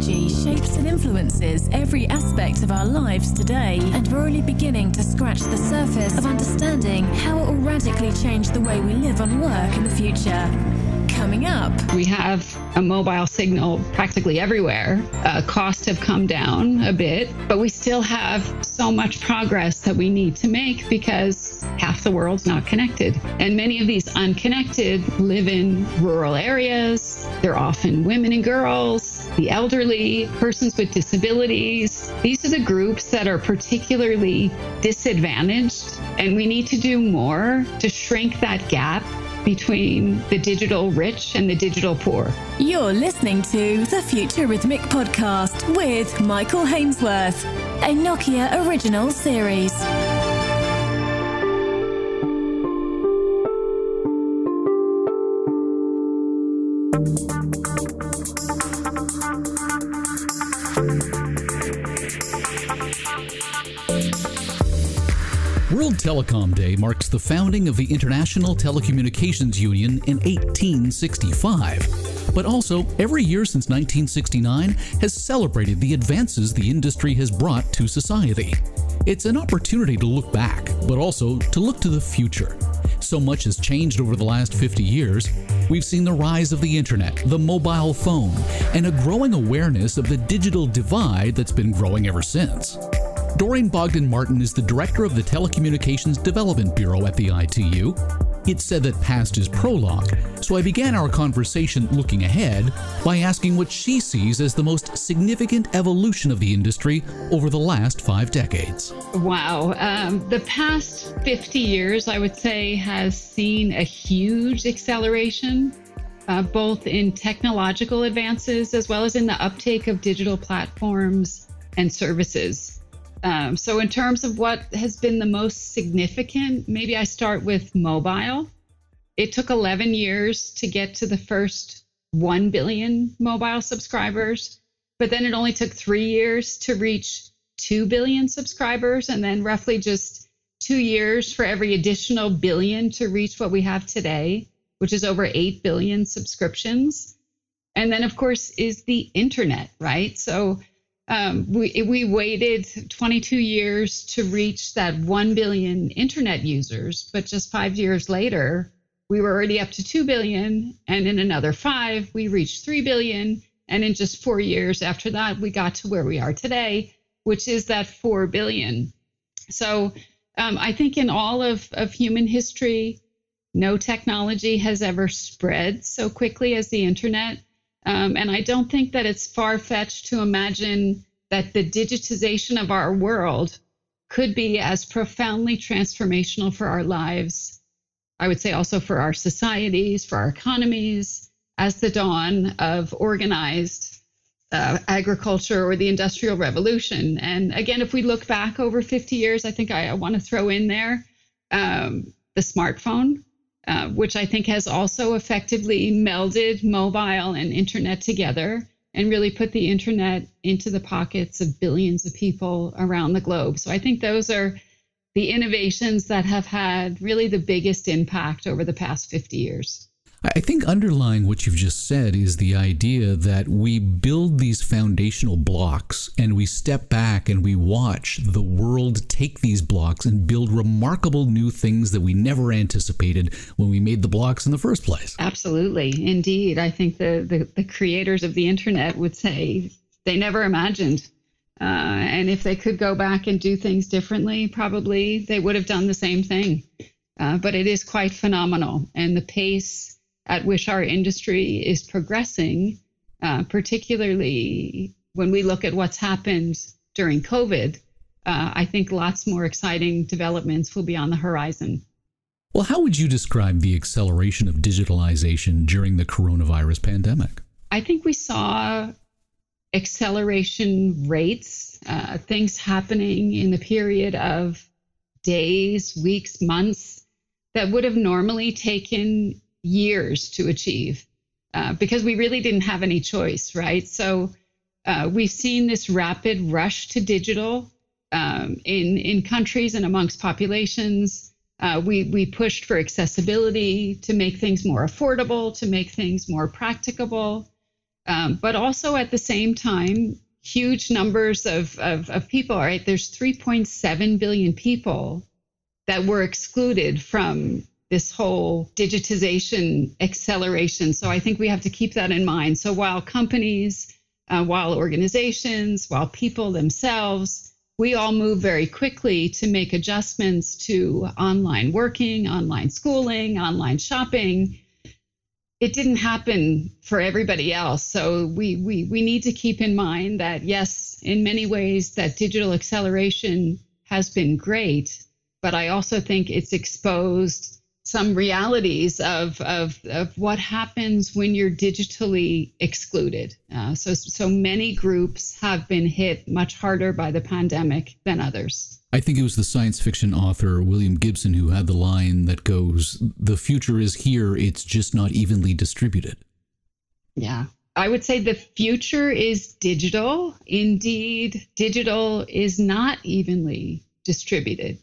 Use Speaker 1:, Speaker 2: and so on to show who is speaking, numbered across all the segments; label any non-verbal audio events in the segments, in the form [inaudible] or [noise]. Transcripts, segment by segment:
Speaker 1: technology shapes and influences every aspect of our lives today, and we're only beginning to scratch the surface of understanding how it will radically change the way we live and work in the future. Coming up,
Speaker 2: we have a mobile signal practically everywhere. Uh, costs have come down a bit, but we still have so much progress that we need to make because half the world's not connected. And many of these unconnected live in rural areas. They're often women and girls, the elderly, persons with disabilities. These are the groups that are particularly disadvantaged, and we need to do more to shrink that gap between the digital rich and the digital poor.
Speaker 1: You're listening to the Futurithmic podcast with Michael Hainsworth, a Nokia original series.
Speaker 3: Telecom Day marks the founding of the International Telecommunications Union in 1865. But also, every year since 1969 has celebrated the advances the industry has brought to society. It's an opportunity to look back, but also to look to the future. So much has changed over the last 50 years. We've seen the rise of the internet, the mobile phone, and a growing awareness of the digital divide that's been growing ever since. Doreen Bogdan Martin is the director of the Telecommunications Development Bureau at the ITU. It said that past is prologue, so I began our conversation looking ahead by asking what she sees as the most significant evolution of the industry over the last five decades.
Speaker 2: Wow. Um, the past 50 years, I would say, has seen a huge acceleration, uh, both in technological advances as well as in the uptake of digital platforms and services. Um, so, in terms of what has been the most significant, maybe I start with mobile. It took 11 years to get to the first 1 billion mobile subscribers, but then it only took three years to reach 2 billion subscribers, and then roughly just two years for every additional billion to reach what we have today, which is over 8 billion subscriptions. And then, of course, is the internet, right? So, um, we, we waited 22 years to reach that 1 billion internet users, but just five years later, we were already up to 2 billion. And in another five, we reached 3 billion. And in just four years after that, we got to where we are today, which is that 4 billion. So um, I think in all of, of human history, no technology has ever spread so quickly as the internet. Um, and I don't think that it's far fetched to imagine that the digitization of our world could be as profoundly transformational for our lives. I would say also for our societies, for our economies, as the dawn of organized uh, agriculture or the Industrial Revolution. And again, if we look back over 50 years, I think I, I want to throw in there um, the smartphone uh, which I think has also effectively melded mobile and internet together and really put the internet into the pockets of billions of people around the globe. So I think those are the innovations that have had really the biggest impact over the past 50 years.
Speaker 3: I think underlying what you've just said is the idea that we build these foundational blocks and we step back and we watch the world take these blocks and build remarkable new things that we never anticipated when we made the blocks in the first place.
Speaker 2: Absolutely. Indeed. I think the, the, the creators of the internet would say they never imagined. Uh, and if they could go back and do things differently, probably they would have done the same thing. Uh, but it is quite phenomenal. And the pace at which our industry is progressing, uh, particularly when we look at what's happened during COVID. Uh, I think lots more exciting developments will be on the horizon.
Speaker 3: Well, how would you describe the acceleration of digitalization during the coronavirus pandemic?
Speaker 2: I think we saw acceleration rates, uh, things happening in the period of days, weeks, months that would have normally taken years to achieve uh, because we really didn't have any choice, right? So uh, we've seen this rapid rush to digital um, in in countries and amongst populations. Uh, we we pushed for accessibility to make things more affordable, to make things more practicable. Um, but also at the same time, huge numbers of, of, of people, right? There's 3.7 billion people that were excluded from this whole digitization acceleration. So I think we have to keep that in mind. So while companies, uh, while organizations, while people themselves, we all move very quickly to make adjustments to online working, online schooling, online shopping. It didn't happen for everybody else. So we, we, we need to keep in mind that, yes, in many ways, that digital acceleration has been great, but I also think it's exposed some realities of, of, of what happens when you're digitally excluded. Uh, so, so many groups have been hit much harder by the pandemic than others.
Speaker 3: I think it was the science fiction author William Gibson who had the line that goes, The future is here, it's just not evenly distributed.
Speaker 2: Yeah. I would say the future is digital. Indeed, digital is not evenly distributed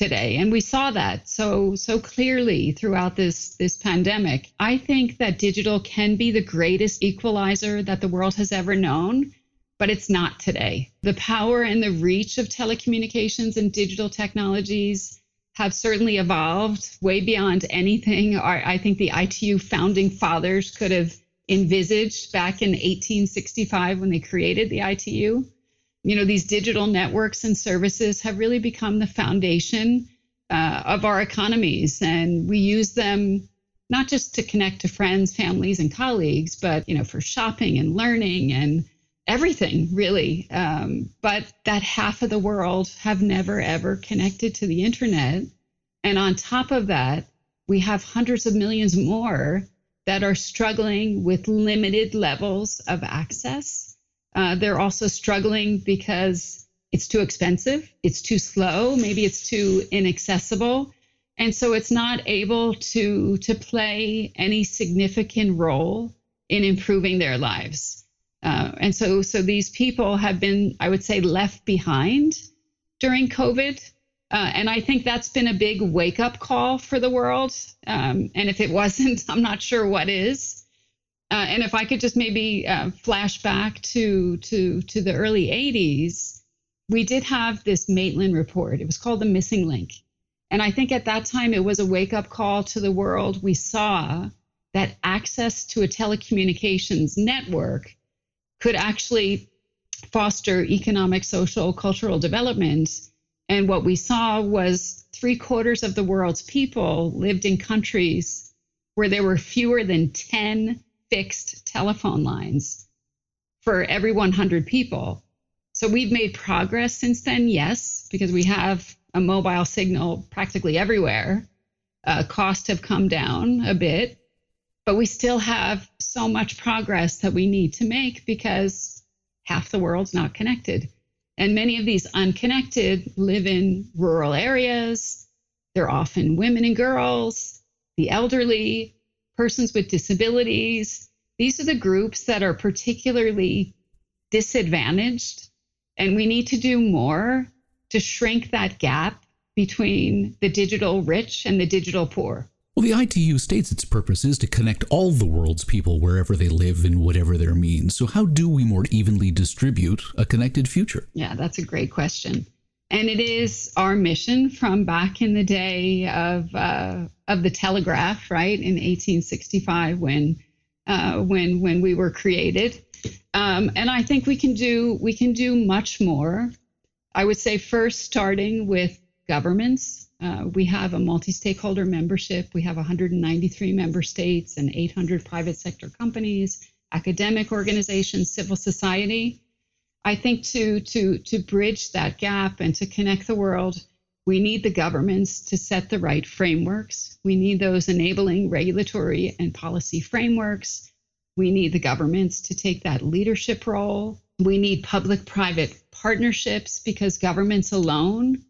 Speaker 2: today and we saw that so so clearly throughout this this pandemic. I think that digital can be the greatest equalizer that the world has ever known but it's not today. The power and the reach of telecommunications and digital technologies have certainly evolved way beyond anything our, i think the itu founding fathers could have envisaged back in 1865 when they created the itu you know these digital networks and services have really become the foundation uh, of our economies. And we use them not just to connect to friends families and colleagues but you know for shopping and learning and everything really. Um, but that half of the world have never ever connected to the internet. And on top of that we have hundreds of millions more that are struggling with limited levels of access uh, they're also struggling because it's too expensive, it's too slow, maybe it's too inaccessible. And so it's not able to, to play any significant role in improving their lives. Uh, and so, so these people have been, I would say, left behind during COVID. Uh, and I think that's been a big wake up call for the world. Um, and if it wasn't, [laughs] I'm not sure what is. Uh, and if I could just maybe uh, flash back to to to the early 80s, we did have this Maitland report. It was called the Missing Link, and I think at that time it was a wake up call to the world. We saw that access to a telecommunications network could actually foster economic, social, cultural development. And what we saw was three quarters of the world's people lived in countries where there were fewer than 10 fixed telephone lines for every 100 people. So we've made progress since then, yes, because we have a mobile signal practically everywhere. Uh, costs have come down a bit, but we still have so much progress that we need to make because half the world's not connected. And many of these unconnected live in rural areas. They're often women and girls, the elderly, persons with disabilities. These are the groups that are particularly disadvantaged. And we need to do more to shrink that gap between the digital rich and the digital poor.
Speaker 3: Well, the ITU states its purpose is to connect all the world's people wherever they live and whatever their means. So, how do we more evenly distribute a connected future?
Speaker 2: Yeah, that's a great question. And it is our mission from back in the day of uh, of the telegraph, right, in 1865 when uh, when when we were created. Um, and I think we can do we can do much more. I would say first starting with governments. Uh, we have a multi-stakeholder membership. We have 193 member states and 800 private sector companies, academic organizations, civil society. I think to to to bridge that gap and to connect the world, we need the governments to set the right frameworks. We need those enabling regulatory and policy frameworks. We need the governments to take that leadership role. We need public private partnerships because governments alone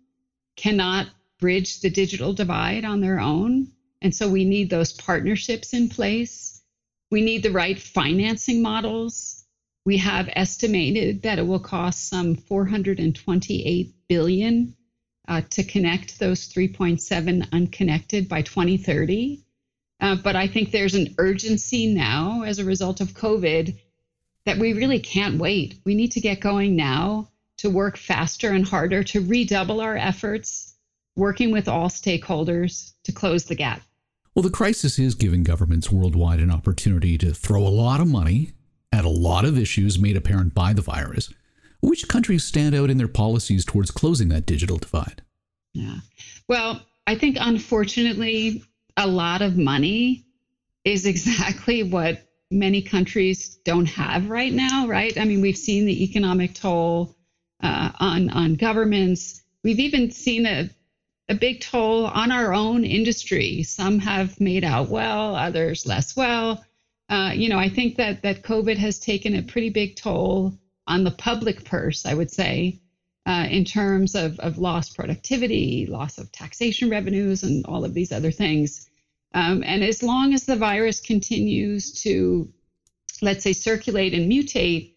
Speaker 2: cannot bridge the digital divide on their own. And so we need those partnerships in place. We need the right financing models we have estimated that it will cost some 428 billion uh, to connect those 3.7 unconnected by 2030. Uh, but I think there's an urgency now as a result of COVID that we really can't wait. We need to get going now to work faster and harder to redouble our efforts, working with all stakeholders to close the gap.
Speaker 3: Well, the crisis is giving governments worldwide an opportunity to throw a lot of money at a lot of issues made apparent by the virus. Which countries stand out in their policies towards closing that digital divide?
Speaker 2: Yeah. Well, I think unfortunately, a lot of money is [laughs] exactly what many countries don't have right now, right? I mean, we've seen the economic toll uh, on on governments. We've even seen a a big toll on our own industry. Some have made out well, others less well. Uh, you know, I think that that COVID has taken a pretty big toll on the public purse. I would say, uh, in terms of of lost productivity, loss of taxation revenues, and all of these other things. Um, and as long as the virus continues to, let's say, circulate and mutate,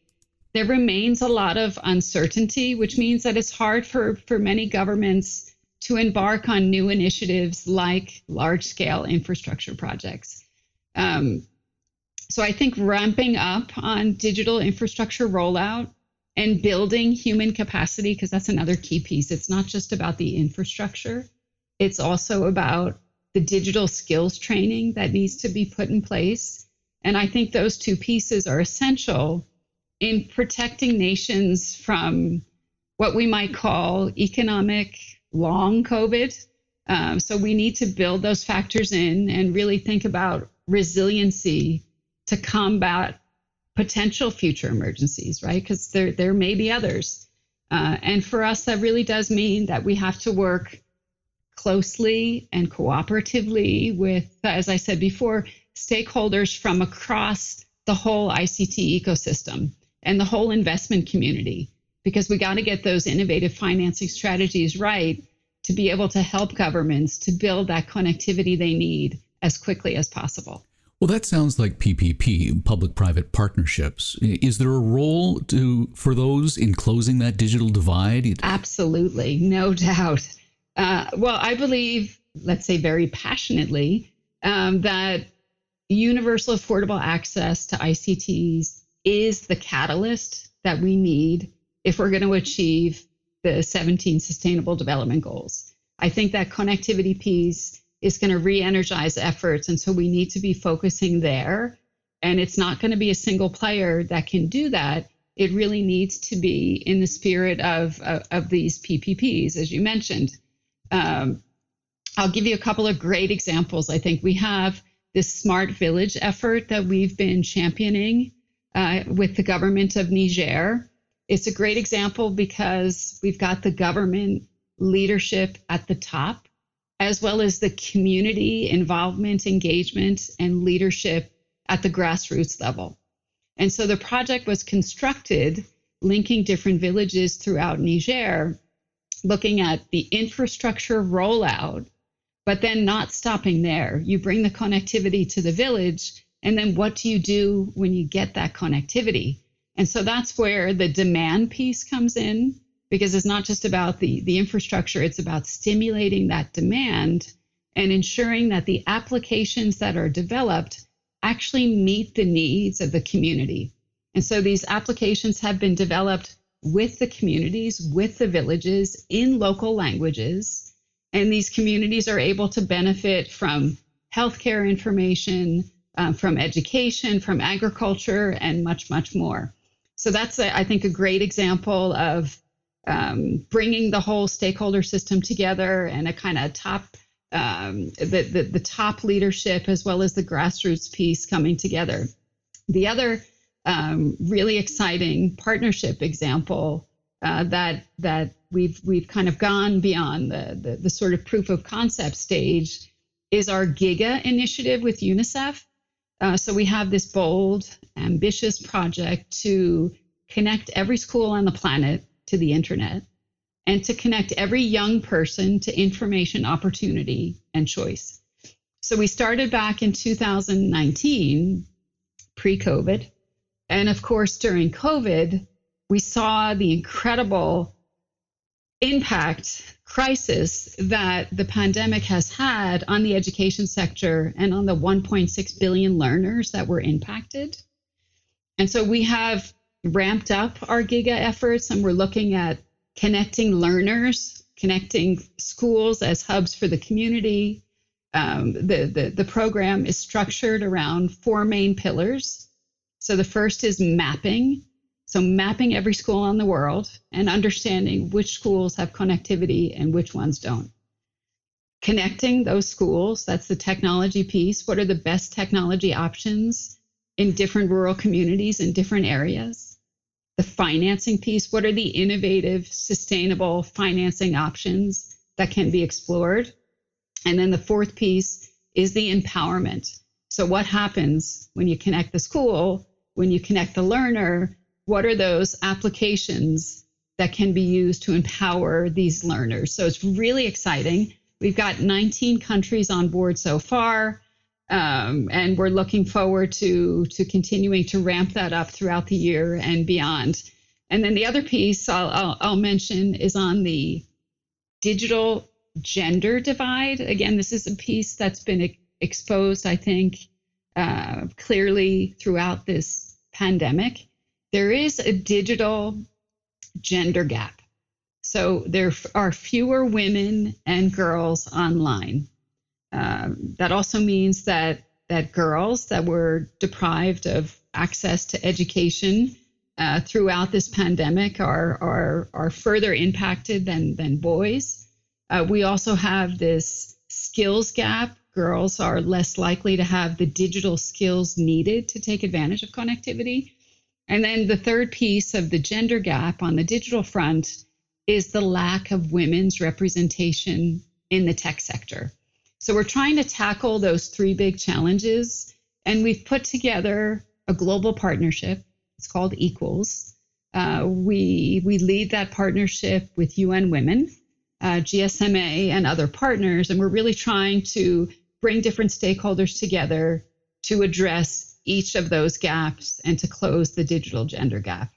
Speaker 2: there remains a lot of uncertainty, which means that it's hard for for many governments to embark on new initiatives like large scale infrastructure projects. Um, so I think ramping up on digital infrastructure rollout and building human capacity, because that's another key piece. It's not just about the infrastructure, it's also about the digital skills training that needs to be put in place. And I think those two pieces are essential in protecting nations from what we might call economic long COVID. Um, so we need to build those factors in and really think about resiliency to combat potential future emergencies, right? Because there there may be others, uh, and for us that really does mean that we have to work closely and cooperatively with, as I said before, stakeholders from across the whole ICT ecosystem and the whole investment community because we got to get those innovative financing strategies right to be able to help governments to build that connectivity they need as quickly as possible.
Speaker 3: Well, that sounds like PPP, public-private partnerships. Is there a role to for those in closing that digital divide?
Speaker 2: Absolutely, no [laughs] doubt. Uh, well, I believe, let's say very passionately, um, that universal affordable access to ICTs is the catalyst that we need if we're going to achieve the 17 Sustainable Development Goals. I think that connectivity piece is going to re energize efforts. And so we need to be focusing there. And it's not going to be a single player that can do that. It really needs to be in the spirit of, of, of these PPPs, as you mentioned. Um, I'll give you a couple of great examples. I think we have this smart village effort that we've been championing uh, with the government of Niger. It's a great example because we've got the government leadership at the top, as well as the community involvement, engagement, and leadership at the grassroots level. And so the project was constructed linking different villages throughout Niger, looking at the infrastructure rollout, but then not stopping there. You bring the connectivity to the village, and then what do you do when you get that connectivity? And so that's where the demand piece comes in because it's not just about the, the infrastructure, it's about stimulating that demand and ensuring that the applications that are developed actually meet the needs of the community. And so these applications have been developed with the communities, with the villages in local languages. And these communities are able to benefit from healthcare information, uh, from education, from agriculture, and much, much more. So that's, a, I think, a great example of um, bringing the whole stakeholder system together and a kind of top, um, the, the, the top leadership as well as the grassroots piece coming together. The other um, really exciting partnership example uh, that that we've we've kind of gone beyond the, the, the sort of proof of concept stage is our Giga initiative with UNICEF. Uh, so we have this bold, ambitious project to connect every school on the planet to the internet and to connect every young person to information opportunity and choice. So we started back in 2019, pre COVID. And of course, during COVID, we saw the incredible impact crisis that the pandemic has had on the education sector and on the 1.6 billion learners that were impacted. And so we have ramped up our GIGA efforts and we're looking at connecting learners, connecting schools as hubs for the community. Um, the, the, the program is structured around four main pillars. So the first is mapping. So mapping every school on the world and understanding which schools have connectivity and which ones don't. Connecting those schools, that's the technology piece. What are the best technology options in different rural communities in different areas? The financing piece, what are the innovative, sustainable financing options that can be explored? And then the fourth piece is the empowerment. So, what happens when you connect the school, when you connect the learner? What are those applications that can be used to empower these learners? So, it's really exciting. We've got 19 countries on board so far, um, and we're looking forward to to continuing to ramp that up throughout the year and beyond. And then the other piece I'll, I'll, I'll mention is on the digital gender divide. Again, this is a piece that's been exposed, I think, uh, clearly throughout this pandemic. There is a digital gender gap. So there are fewer women and girls online. Um, that also means that that girls that were deprived of access to education uh, throughout this pandemic are, are, are further impacted than, than boys. Uh, we also have this skills gap. Girls are less likely to have the digital skills needed to take advantage of connectivity. And then the third piece of the gender gap on the digital front is the lack of women's representation in the tech sector. So we're trying to tackle those three big challenges, and we've put together a global partnership. It's called Equals. Uh, we we lead that partnership with UN Women, uh, GSMA, and other partners, and we're really trying to bring different stakeholders together to address each of those gaps and to close the digital gender gap.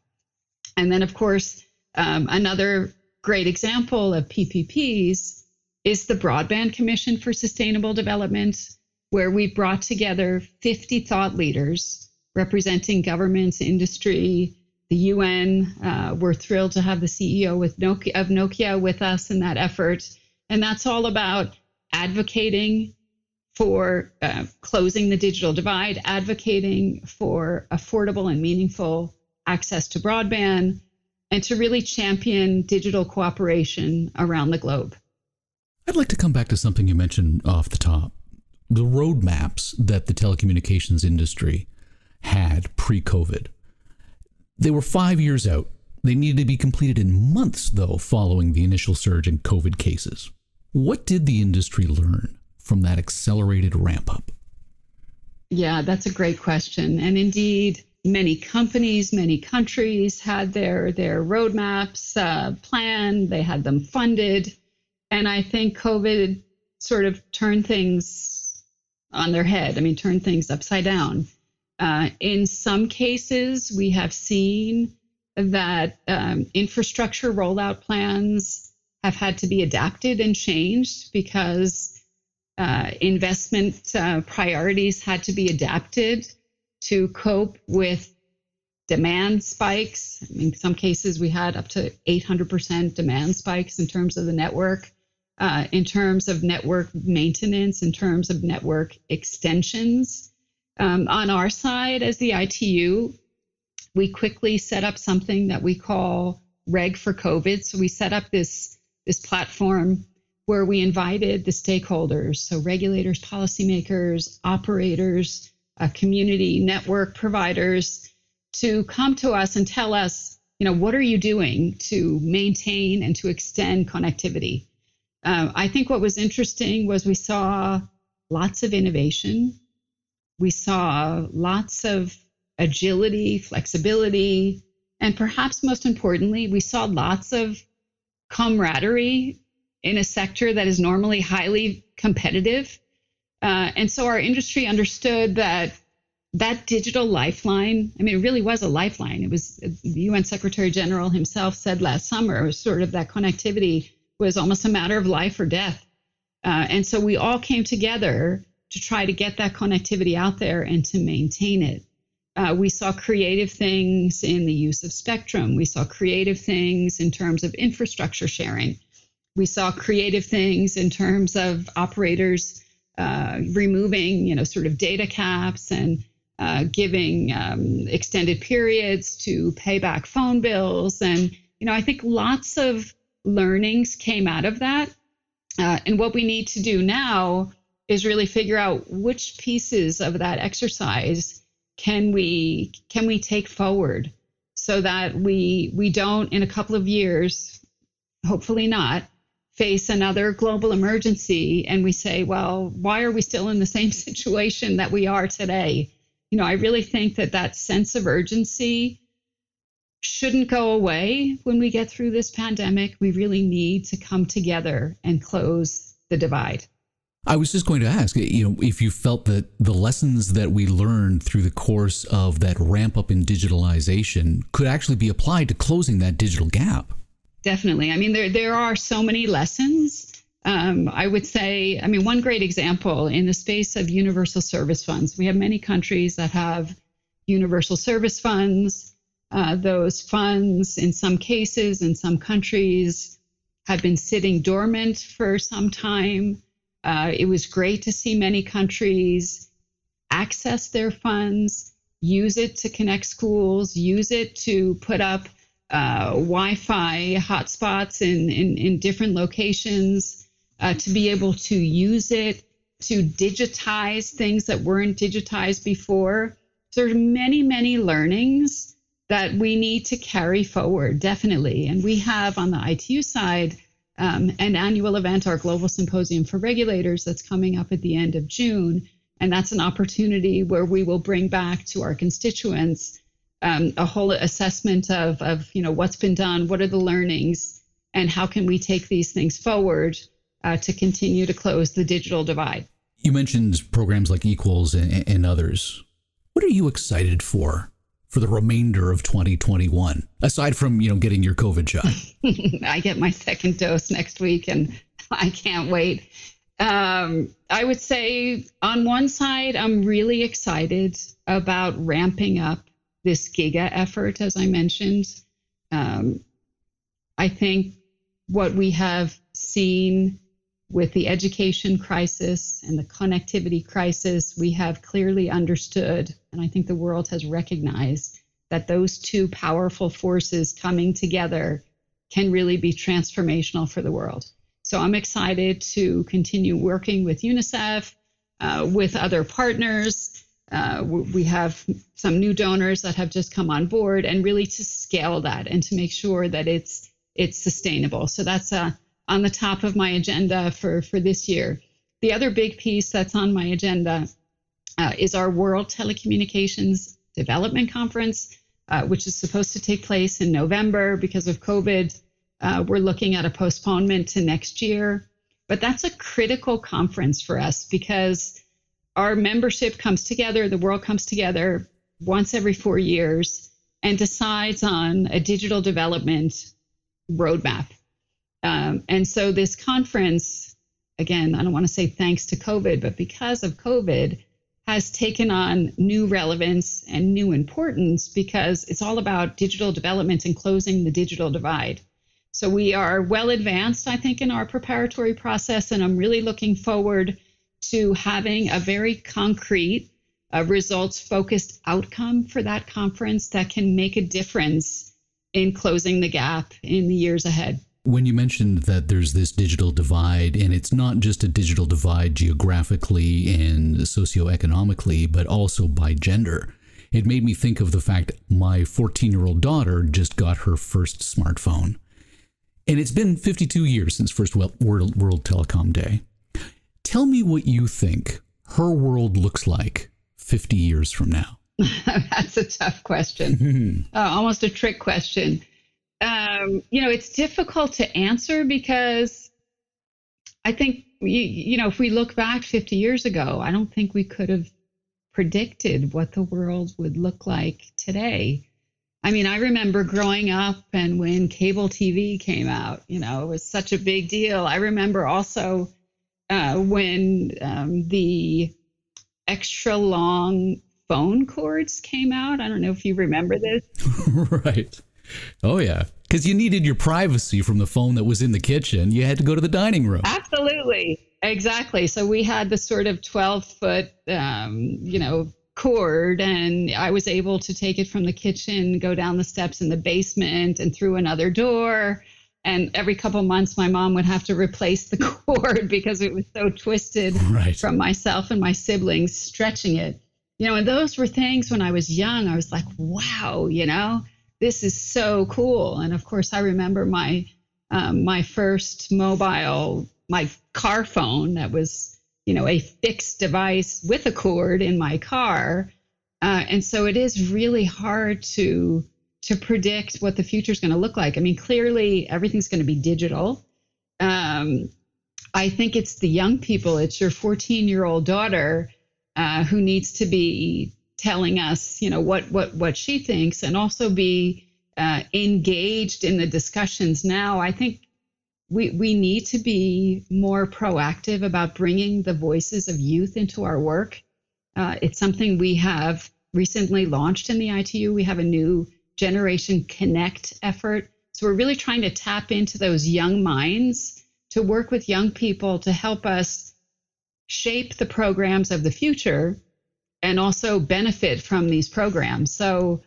Speaker 2: And then, of course, um, another great example of PPPs is the Broadband Commission for Sustainable Development, where we brought together 50 thought leaders representing governments, industry, the UN. Uh, we're thrilled to have the CEO with Nokia, of Nokia with us in that effort. And that's all about advocating for uh, closing the digital divide, advocating for affordable and meaningful access to broadband, and to really champion digital cooperation around the globe.
Speaker 3: I'd like to come back to something you mentioned off the top the roadmaps that the telecommunications industry had pre COVID. They were five years out. They needed to be completed in months, though, following the initial surge in COVID cases. What did the industry learn from that accelerated ramp up?
Speaker 2: Yeah, that's a great question. And indeed, many companies, many countries had their their roadmaps uh, planned. They had them funded, and I think COVID sort of turned things on their head. I mean, turned things upside down. Uh, in some cases, we have seen that um, infrastructure rollout plans have had to be adapted and changed because uh, investment uh, priorities had to be adapted to cope with demand spikes. In some cases, we had up to 800% demand spikes in terms of the network, uh, in terms of network maintenance, in terms of network extensions. Um, on our side, as the ITU, we quickly set up something that we call Reg for COVID. So we set up this, this platform where we invited the stakeholders, so regulators, policymakers, operators, uh, community network providers to come to us and tell us, you know, what are you doing to maintain and to extend connectivity? Uh, I think what was interesting was we saw lots of innovation. We saw lots of agility, flexibility, and perhaps most importantly, we saw lots of camaraderie in a sector that is normally highly competitive uh, and so our industry understood that that digital lifeline, I mean, it really was a lifeline. It was the UN Secretary General himself said last summer, sort of that connectivity was almost a matter of life or death. Uh, and so we all came together to try to get that connectivity out there and to maintain it. Uh, we saw creative things in the use of spectrum. We saw creative things in terms of infrastructure sharing. We saw creative things in terms of operators uh, removing, you know, sort of data caps and uh, giving um, extended periods to pay back phone bills. And, you know, I think lots of learnings came out of that. Uh, and what we need to do now is really figure out which pieces of that exercise can we can we take forward so that we we don't in a couple of years hopefully not face another global emergency and we say well why are we still in the same [laughs] situation that we are today you know i really think that that sense of urgency shouldn't go away when we get through this pandemic we really need to come together and close the divide
Speaker 3: I was just going to ask, you know, if you felt that the lessons that we learned through the course of that ramp up in digitalization could actually be applied to closing that digital gap.
Speaker 2: Definitely. I mean, there there are so many lessons. Um, I would say, I mean, one great example in the space of universal service funds. We have many countries that have universal service funds. Uh, those funds, in some cases, in some countries, have been sitting dormant for some time. Uh, it was great to see many countries access their funds, use it to connect schools, use it to put up uh, Wi Fi hotspots in, in, in, different locations, uh, to be able to use it to digitize things that weren't digitized before. There are many, many learnings that we need to carry forward, definitely. And we have on the ITU side um, an annual event, our Global Symposium for Regulators, that's coming up at the end of June. And that's an opportunity where we will bring back to our constituents um, a whole assessment of, of, you know, what's been done, what are the learnings, and how can we take these things forward uh, to continue to close the digital divide.
Speaker 3: You mentioned programs like Equals and, and others. What are you excited for for the remainder of 2021 aside from you know getting your covid shot. [laughs]
Speaker 2: I get my second dose next week and [laughs] i can't wait. Um, i would say on one side i'm really excited about ramping up this giga effort as i mentioned. Um, i think what we have seen with the education crisis and the connectivity crisis, we have clearly understood, and I think the world has recognized that those two powerful forces coming together can really be transformational for the world. So I'm excited to continue working with UNICEF, uh, with other partners. Uh, we have some new donors that have just come on board, and really to scale that and to make sure that it's it's sustainable. So that's a on the top of my agenda for, for this year. The other big piece that's on my agenda uh, is our World Telecommunications Development Conference, uh, which is supposed to take place in November because of COVID. Uh, we're looking at a postponement to next year. But that's a critical conference for us because our membership comes together, the world comes together once every four years and decides on a digital development roadmap. Um, and so this conference, again, I don't want to say thanks to COVID, but because of COVID, has taken on new relevance and new importance because it's all about digital development and closing the digital divide. So we are well advanced, I think, in our preparatory process, and I'm really looking forward to having a very concrete, uh, results focused outcome for that conference that can make a difference in closing the gap in the years ahead.
Speaker 3: When you mentioned that there's this digital divide, and it's not just a digital divide geographically and socioeconomically, but also by gender, it made me think of the fact my 14 year old daughter just got her first smartphone. And it's been 52 years since First World, World Telecom Day. Tell me what you think her world looks like 50 years from now. [laughs]
Speaker 2: That's a tough question, [laughs] uh, almost a trick question um, you know, it's difficult to answer because I think, you, you know, if we look back 50 years ago, I don't think we could have predicted what the world would look like today. I mean, I remember growing up and when cable TV came out, you know, it was such a big deal. I remember also uh, when um, the extra long phone cords came out. I don't know if you remember this. [laughs]
Speaker 3: right. Oh, yeah. Because you needed your privacy from the phone that was in the kitchen. You had to go to the dining room.
Speaker 2: Absolutely. Exactly. So we had the sort of 12 foot, um, you know, cord, and I was able to take it from the kitchen, go down the steps in the basement, and through another door. And every couple months, my mom would have to replace the [laughs] cord because it was so twisted
Speaker 3: right.
Speaker 2: from myself and my siblings stretching it. You know, and those were things when I was young, I was like, wow, you know, this is so cool. And of course, I remember my um, my first mobile, my car phone that was, you know, a fixed device with a cord in my car. Uh, and so it is really hard to to predict what the future is going to look like. I mean, clearly everything's going to be digital. Um, I think it's the young people. It's your 14 year old daughter uh, who needs to be telling us, you know, what what what she thinks, and also be uh, engaged in the discussions. Now, I think we we need to be more proactive about bringing the voices of youth into our work. Uh, it's something we have recently launched in the ITU. We have a new Generation Connect effort. So we're really trying to tap into those young minds to work with young people to help us shape the programs of the future and also benefit from these programs. So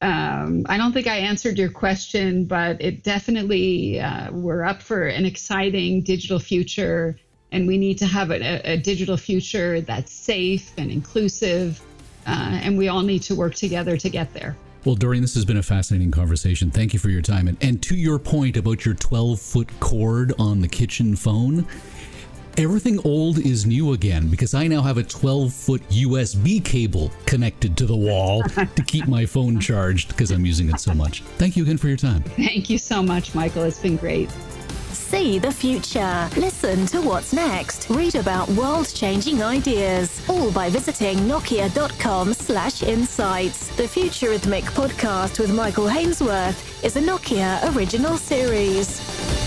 Speaker 2: um, I don't think I answered your question, but it definitely, uh, we're up for an exciting digital future, and we need to have a, a digital future that's safe and inclusive, uh, and we all need to work together to get there.
Speaker 3: Well, Doreen, this has been a fascinating conversation. Thank you for your time. And, and to your point about your 12 foot cord on the kitchen phone, everything old is new again because I now have a 12 foot USB cable connected to the wall [laughs] to keep my phone charged because I'm using it so much. Thank you again for your time.
Speaker 2: Thank you so much, Michael. It's been great.
Speaker 1: See the future. Listen to what's next. Read about world-changing ideas. All by visiting nokia.com slash insights. The Futurithmic podcast with Michael Hainsworth is a Nokia original series.